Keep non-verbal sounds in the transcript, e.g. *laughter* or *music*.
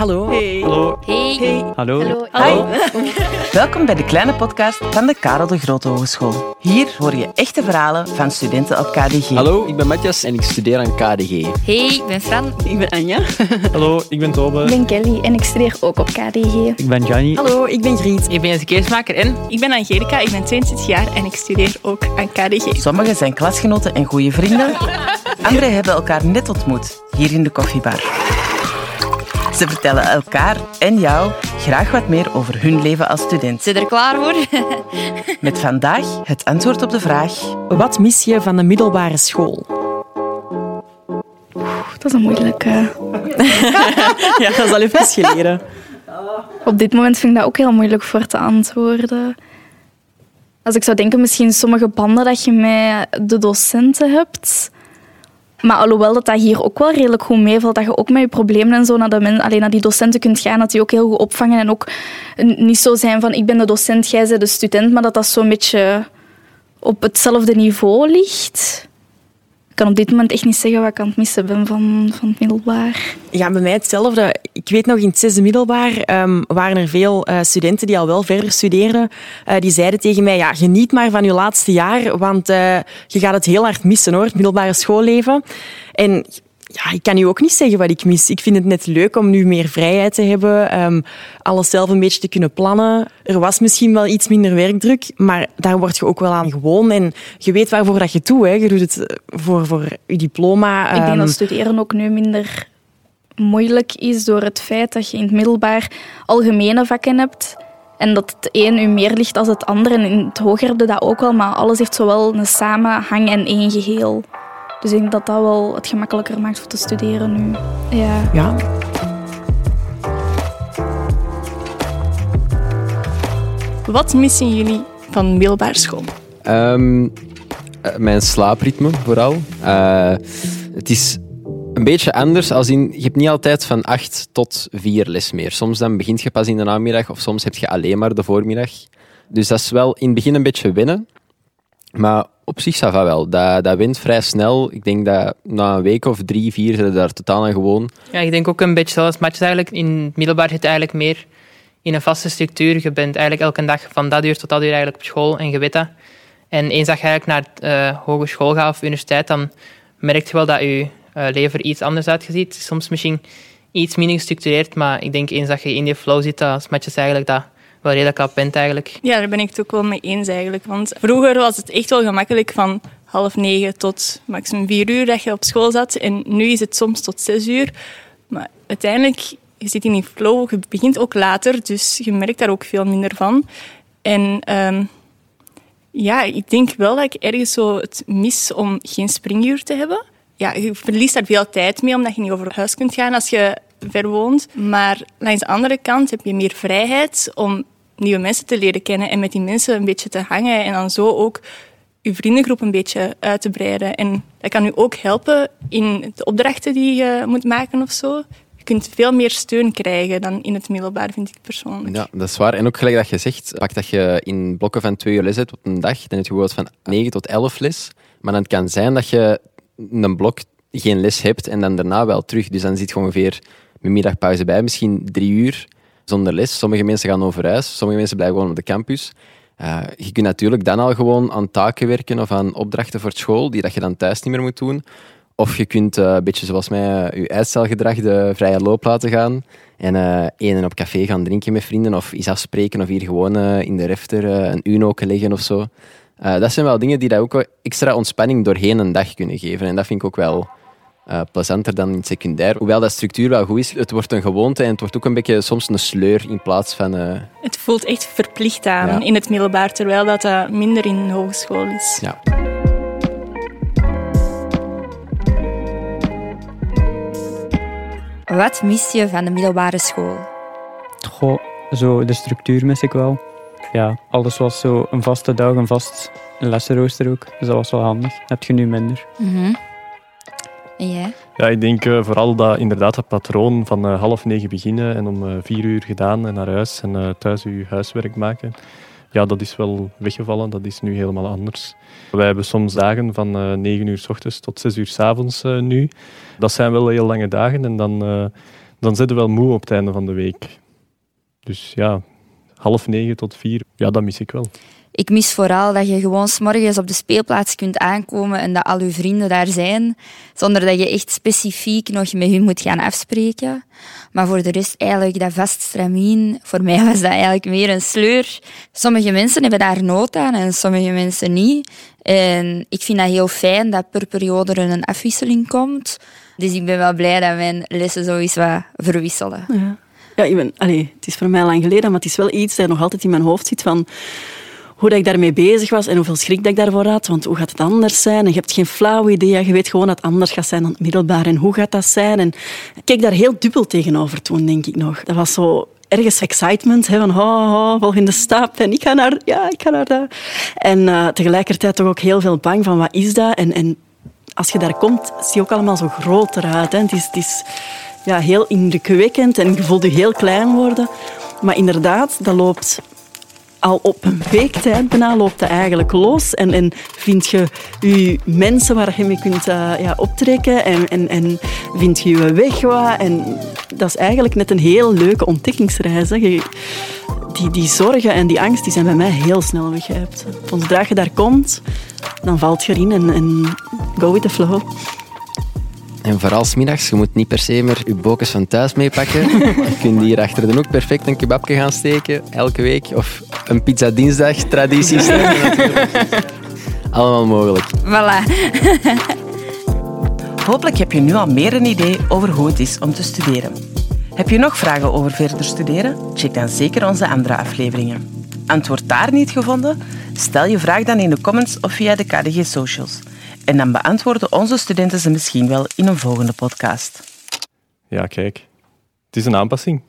Hallo. Hey. Hallo. Hey. Hallo. Hallo. *laughs* Welkom bij de kleine podcast van de Karel de Grote Hogeschool. Hier hoor je echte verhalen van studenten op KDG. Hallo, ik ben Matthias en ik studeer aan KDG. Hey, ik ben Fran. Ik ben Anja. *laughs* Hallo, ik ben Tobe. Ik ben Kelly en ik studeer ook op KDG. Ik ben Gianni. Hallo, ik ben Griet. Ik ben Jesse Keesmaker en Ik ben Angelica, ik ben 22 jaar en ik studeer ook aan KDG. Sommigen zijn klasgenoten en goede vrienden. *laughs* Anderen hebben elkaar net ontmoet, hier in de koffiebar. Ze vertellen elkaar en jou graag wat meer over hun leven als student. Zit er klaar voor? *laughs* Met vandaag het antwoord op de vraag... Wat mis je van de middelbare school? Dat is een moeilijke. *laughs* Ja, dat is al even geleden. Op dit moment vind ik dat ook heel moeilijk voor te antwoorden. Als ik zou denken, misschien sommige banden dat je met de docenten hebt. Maar alhoewel dat, dat hier ook wel redelijk goed meevalt, dat je ook met je problemen en zo naar, de men, alleen naar die docenten kunt gaan, dat die ook heel goed opvangen en ook niet zo zijn van ik ben de docent, jij bent de student, maar dat dat zo'n beetje op hetzelfde niveau ligt. Kan op dit moment echt niet zeggen wat ik aan het missen ben van, van het middelbaar. Ja, bij mij hetzelfde. Ik weet nog, in het zesde middelbaar ehm, waren er veel eh, studenten die al wel verder studeerden. Eh, die zeiden tegen mij, ja, geniet maar van je laatste jaar, want eh, je gaat het heel hard missen, hoor, het middelbare schoolleven. En ja, ik kan u ook niet zeggen wat ik mis. Ik vind het net leuk om nu meer vrijheid te hebben, ehm, alles zelf een beetje te kunnen plannen. Er was misschien wel iets minder werkdruk, maar daar word je ook wel aan gewoon. En je weet waarvoor dat je het doet. Hè. Je doet het voor, voor je diploma. Ik denk ehm, dat studeren ook nu minder moeilijk is door het feit dat je in het middelbaar algemene vakken hebt. En dat het een u meer ligt dan het ander. En in het hoger heb je dat ook wel, maar alles heeft zowel een samenhang en één geheel. Dus ik denk dat dat wel het gemakkelijker maakt voor te studeren nu. Ja. ja, Wat missen jullie van middelbare school? Ehm, eh, mijn slaapritme vooral. Eh, het is een beetje anders, als in, je hebt niet altijd van 8 tot 4 les meer. Soms dan begint je pas in de namiddag of soms heb je alleen maar de voormiddag. Dus dat is wel in het begin een beetje wennen. Maar op zich ça va wel. Dat, dat wint vrij snel. Ik denk dat na een week of drie, vier we daar totaal aan gewoon. ja, ik denk ook een beetje zoals Matjes eigenlijk. In het middelbaar zit eigenlijk meer in een vaste structuur. Je bent eigenlijk elke dag van dat uur tot dat uur eigenlijk op school en je dat. En eens dat je eigenlijk naar de hogeschool gaat of universiteit, dan merk je wel dat je eh, leven iets anders uitgeziet. Soms misschien iets minder gestructureerd, maar ik denk eens dat je in die flow zit, als Matjes eigenlijk dat wel redelijk op bent eigenlijk. Ja, daar ben ik het ook wel mee eens eigenlijk. Want vroeger was het echt wel gemakkelijk van half negen tot maximum vier uur dat je op school zat. En nu is het soms tot zes uur. Maar uiteindelijk, je zit in die flow, je begint ook later, dus je merkt daar ook veel minder van. En ehm, ja, ik denk wel dat ik ergens zo het mis om geen springuur te hebben. Ja, je verliest daar veel tijd mee, omdat je niet over huis kunt gaan als je ver woont. Maar langs de andere kant heb je meer vrijheid om nieuwe mensen te leren kennen en met die mensen een beetje te hangen en dan zo ook je vriendengroep een beetje uit te breiden. En dat kan u ook helpen in de opdrachten die je moet maken of zo. Je kunt veel meer steun krijgen dan in het middelbaar, vind ik persoonlijk. Ja, dat is waar. En ook gelijk dat je zegt, pak dat je in blokken van twee uur les hebt op een dag, dan heb je bijvoorbeeld van 9 tot 11 les. Maar dan kan zijn dat je een blok geen les hebt en dan daarna wel terug. Dus dan zit je ongeveer met middagpauze bij, misschien drie uur zonder les. Sommige mensen gaan over huis, sommige mensen blijven gewoon op de campus. Uh, je kunt natuurlijk dan al gewoon aan taken werken of aan opdrachten voor school, die dat je dan thuis niet meer moet doen. Of je kunt uh, een beetje zoals mij uh, je uitstelgedrag de vrije loop laten gaan. En één op café gaan drinken met vrienden. Of iets afspreken. Of hier gewoon in de refter een uno leggen of zo. dat zijn wel dingen die dat ook extra ontspanning doorheen een dag kunnen geven. En dat vind ik ook wel plezanter dan in het secundair. Hoewel dat structuur wel goed is, het wordt een gewoonte. En het wordt ook een beetje soms een sleur in plaats van... Het voelt echt verplicht aan Ja. in het middelbaar. Terwijl dat, dat minder in de hogeschool is. Ja. Wat mis je van de middelbare school? Goh, zo de structuur mis ik wel. Ja, alles was zo een vaste dag, een vast lessenrooster ook. Dus dat was wel handig. Dat heb je nu minder. Mhm. Ja, ik denk eh, vooral dat inderdaad dat patroon van eh, half negen beginnen en om eh, vier uur gedaan en naar huis en thuis uw huiswerk maken. Ja, dat is wel weggevallen. Dat is nu helemaal anders. Wij hebben soms dagen van eh 9 uur s ochtends tot 6 uur s avonds nu. Dat zijn wel heel lange dagen en dan, dan zit je wel moe op het einde van de week. Dus ja, half negen tot vier, ja, dat mis ik wel. Ik mis vooral dat je gewoon s'morgens op de speelplaats kunt aankomen en dat al je vrienden daar zijn, zonder dat je echt specifiek nog met hun moet gaan afspreken. Maar voor de rest eigenlijk dat vast stramien, voor mij was dat eigenlijk meer een sleur. Sommige mensen hebben daar nood aan en sommige mensen niet. En ik vind dat heel fijn dat per periode er een afwisseling komt. Dus ik ben wel blij dat mijn lessen zo eens wat verwisselen. Ja. Ja, allee, het is voor mij lang geleden, maar het is wel iets dat nog altijd in mijn hoofd zit van hoe dat ik daarmee bezig was en hoeveel schrik dat ik daarvoor had. Want hoe gaat het anders zijn? En je hebt geen flauw idee. Je weet gewoon dat het anders gaat zijn dan het middelbaar. En hoe gaat dat zijn? En ik keek daar heel dubbel tegenover toen, denk ik nog. Dat was zo ergens excitement, hè, van oh, oh, volgende stap en ik ga naar, ja, ik ga naar daar. En uh, tegelijkertijd toch ook heel veel bang van wat is dat? En, en als je daar komt, zie je ook allemaal zo groter uit. Hè. Het is, is ja, heel indrukwekkend en je voelt je heel klein worden. Maar inderdaad, dat loopt al op een week tijd bijna loopt dat eigenlijk los. En, en vind je je mensen waar je mee kunt uh, ja, optrekken en, en, en vind je je weg. En dat is eigenlijk net een heel leuke ontdekkingsreis. Hè. Die, die zorgen en die angst die zijn bij mij heel snel weggehept. Zodra je daar komt, dan valt je erin en go with the flow. En vooral smiddags, je moet niet per se meer je bokens van thuis meepakken. *laughs* je kunt hier achter de hoek perfect een kebabje gaan steken, elke week. Of een pizza dinsdag, tradities. *laughs* *laughs* Allemaal mogelijk. Voilà. Hopelijk heb je nu al meer een idee over hoe het is om te studeren. Heb je nog vragen over verder studeren? Check dan zeker onze andere afleveringen. Antwoord daar niet gevonden? Stel je vraag dan in de comments of via de KDG Socials. En dan beantwoorden onze studenten ze misschien wel in een volgende podcast. Ja, kijk. Het is een aanpassing.